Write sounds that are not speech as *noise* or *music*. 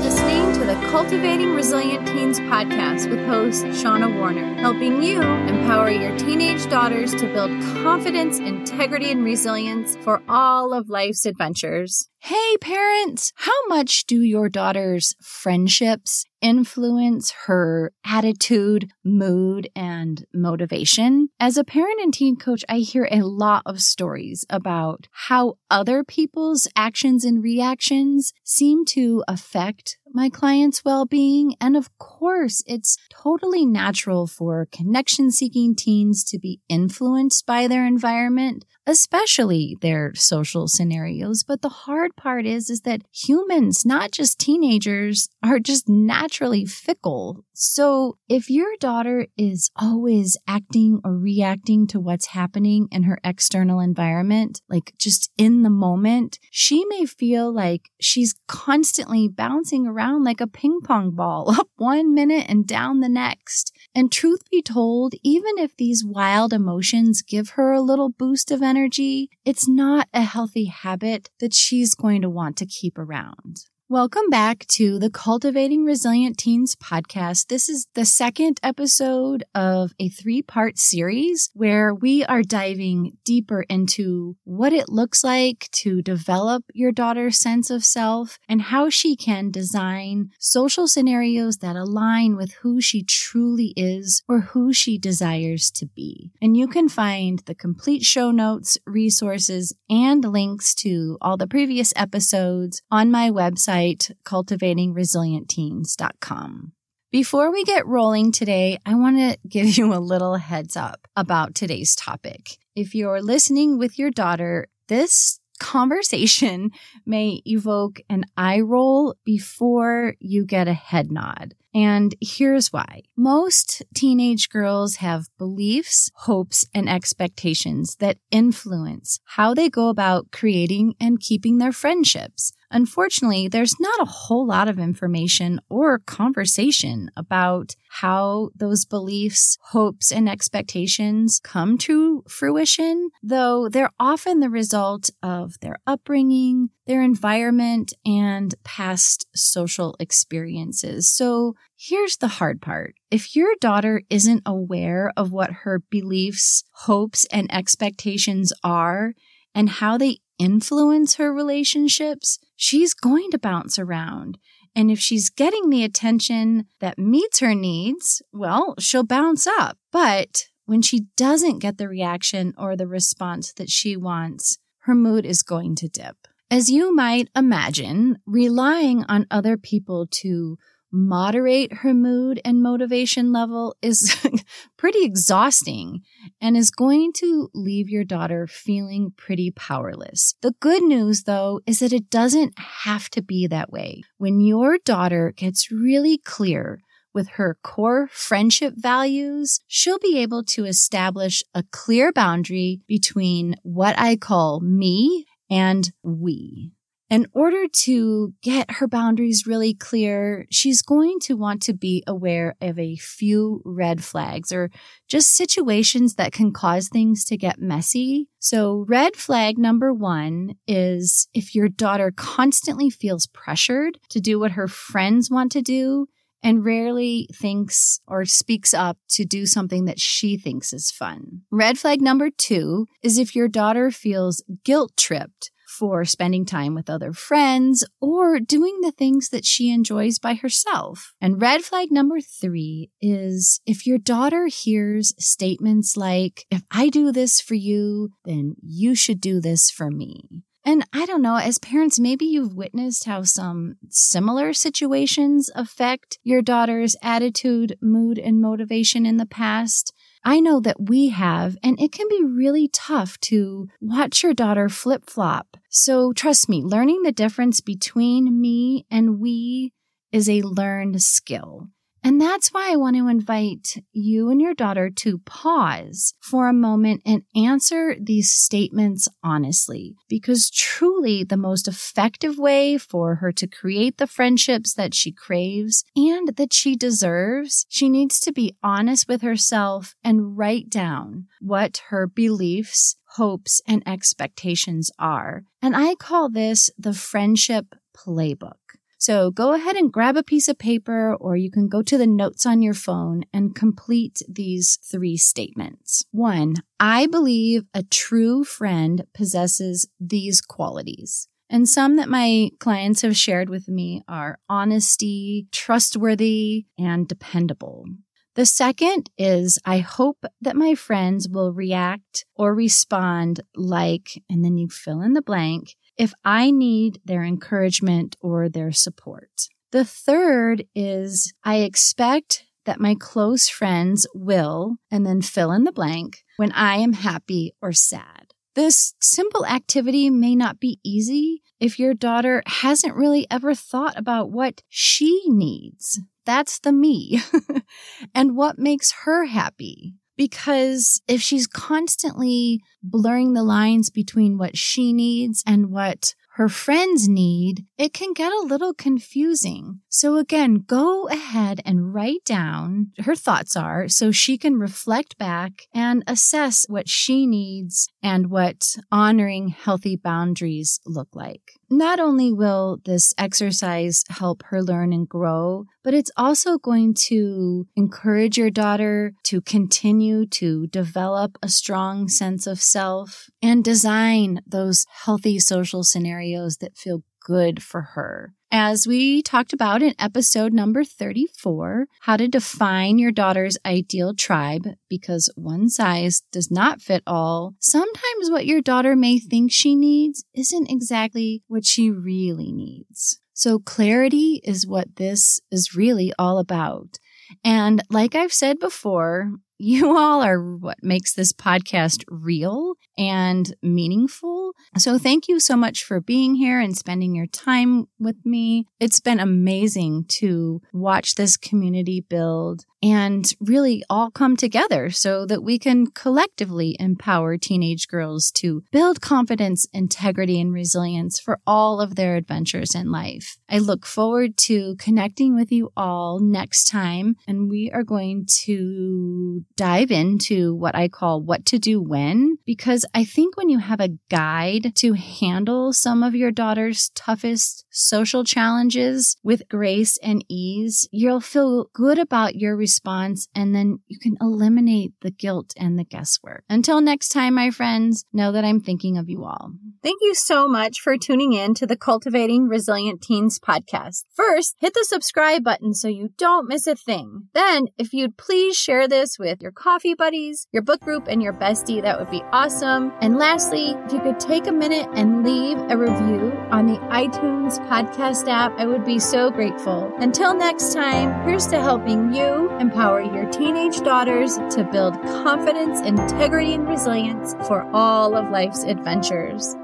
listening to the Cultivating Resilient Teens podcast with host Shauna Warner, helping you empower your teenage daughters to build confidence, integrity, and resilience for all of life's adventures. Hey, parents, how much do your daughter's friendships influence her attitude, mood, and motivation? As a parent and teen coach, I hear a lot of stories about how other people's actions and reactions seem to affect my client's well being. And of course, it's totally natural for connection seeking teens to be influenced by their environment, especially their social scenarios. But the hard part is, is that humans, not just teenagers, are just naturally fickle. So if your daughter is always acting or reacting to what's happening in her external environment, like just in the moment, she may feel like she's constantly bouncing around like a ping pong ball, *laughs* up one minute and down the next. And truth be told, even if these wild emotions give her a little boost of energy, it's not a healthy habit that she's going to want to keep around. Welcome back to the Cultivating Resilient Teens podcast. This is the second episode of a three part series where we are diving deeper into what it looks like to develop your daughter's sense of self and how she can design social scenarios that align with who she truly is or who she desires to be. And you can find the complete show notes, resources, and links to all the previous episodes on my website website, cultivatingresilientteens.com. Before we get rolling today, I want to give *laughs* you a little heads up about today's topic. If you're listening with your daughter, this conversation *laughs* may evoke an eye roll before you get a head nod. And here's why. Most teenage girls have beliefs, hopes, and expectations that influence how they go about creating and keeping their friendships. Unfortunately, there's not a whole lot of information or conversation about how those beliefs, hopes, and expectations come to fruition, though they're often the result of their upbringing, their environment, and past social experiences. So here's the hard part. If your daughter isn't aware of what her beliefs, hopes, and expectations are, and how they influence her relationships, she's going to bounce around. And if she's getting the attention that meets her needs, well, she'll bounce up. But when she doesn't get the reaction or the response that she wants, her mood is going to dip. As you might imagine, relying on other people to moderate her mood and motivation level is *laughs* pretty exhausting and is going to leave your daughter feeling pretty powerless. The good news though is that it doesn't have to be that way. When your daughter gets really clear with her core friendship values, she'll be able to establish a clear boundary between what I call me and we. In order to get her boundaries really clear, she's going to want to be aware of a few red flags or just situations that can cause things to get messy. So, red flag number one is if your daughter constantly feels pressured to do what her friends want to do and rarely thinks or speaks up to do something that she thinks is fun. Red flag number two is if your daughter feels guilt tripped for spending time with other friends or doing the things that she enjoys by herself. And red flag number three is if your daughter hears statements like, if I do this for you, then you should do this for me. And I don't know, as parents, maybe you've witnessed how some similar situations affect your daughter's attitude, mood, and motivation in the past. I know that we have, and it can be really tough to watch your daughter flip flop. So trust me, learning the difference between me and we is a learned skill. And that's why I want to invite you and your daughter to pause for a moment and answer these statements honestly, because truly the most effective way for her to create the friendships that she craves and that she deserves, she needs to be honest with herself and write down what her beliefs, hopes, and expectations are. And I call this the friendship playbook. So go ahead and grab a piece of paper or you can go to the notes on your phone and complete these three statements. One, I believe a true friend possesses these qualities. And some that my clients have shared with me are honesty, trustworthy, and dependable. The second is I hope that my friends will react or respond like, and then you fill in the blank, if I need their encouragement or their support. The third is I expect that my close friends will, and then fill in the blank, when I am happy or sad. This simple activity may not be easy if your daughter hasn't really ever thought about what she needs. That's the me. *laughs* and what makes her happy. Because if she's constantly blurring the lines between what she needs and what her friends need, it can get a little confusing. So again, go ahead and write down her thoughts are so she can reflect back and assess what she needs and what honoring healthy boundaries look like. Not only will this exercise help her learn and grow, but it's also going to encourage your daughter to continue to develop a strong sense of self and design those healthy social scenarios that feel good for her. As we talked about in episode number 34, how to define your daughter's ideal tribe because one size does not fit all. Sometimes what your daughter may think she needs isn't exactly what she really needs. So clarity is what this is really all about. And like I've said before, you all are what makes this podcast real and meaningful. So thank you so much for being here and spending your time with me. It's been amazing to watch this community build and really all come together so that we can collectively empower teenage girls to build confidence, integrity, and resilience for all of their adventures in life. I look forward to connecting with you all next time, and we are going to dive into what I call what to do when, because I think when you have a guide to handle some of your daughter's toughest social challenges with grace and ease, you'll feel good about your response and then you can eliminate the guilt and the guesswork. Until next time, my friends, know that I'm thinking of you all. Thank you so much for tuning in to the Cultivating Resilient Teens podcast. First, hit the subscribe button so you don't miss a thing. Then, if you'd please share this with your coffee buddies, your book group, and your bestie, that would be awesome. And lastly, if you could take a minute and leave a review on the iTunes podcast app, I would be so grateful. Until next time, here's to helping you empower your teenage daughters to build confidence, integrity, and resilience for all of life's adventures.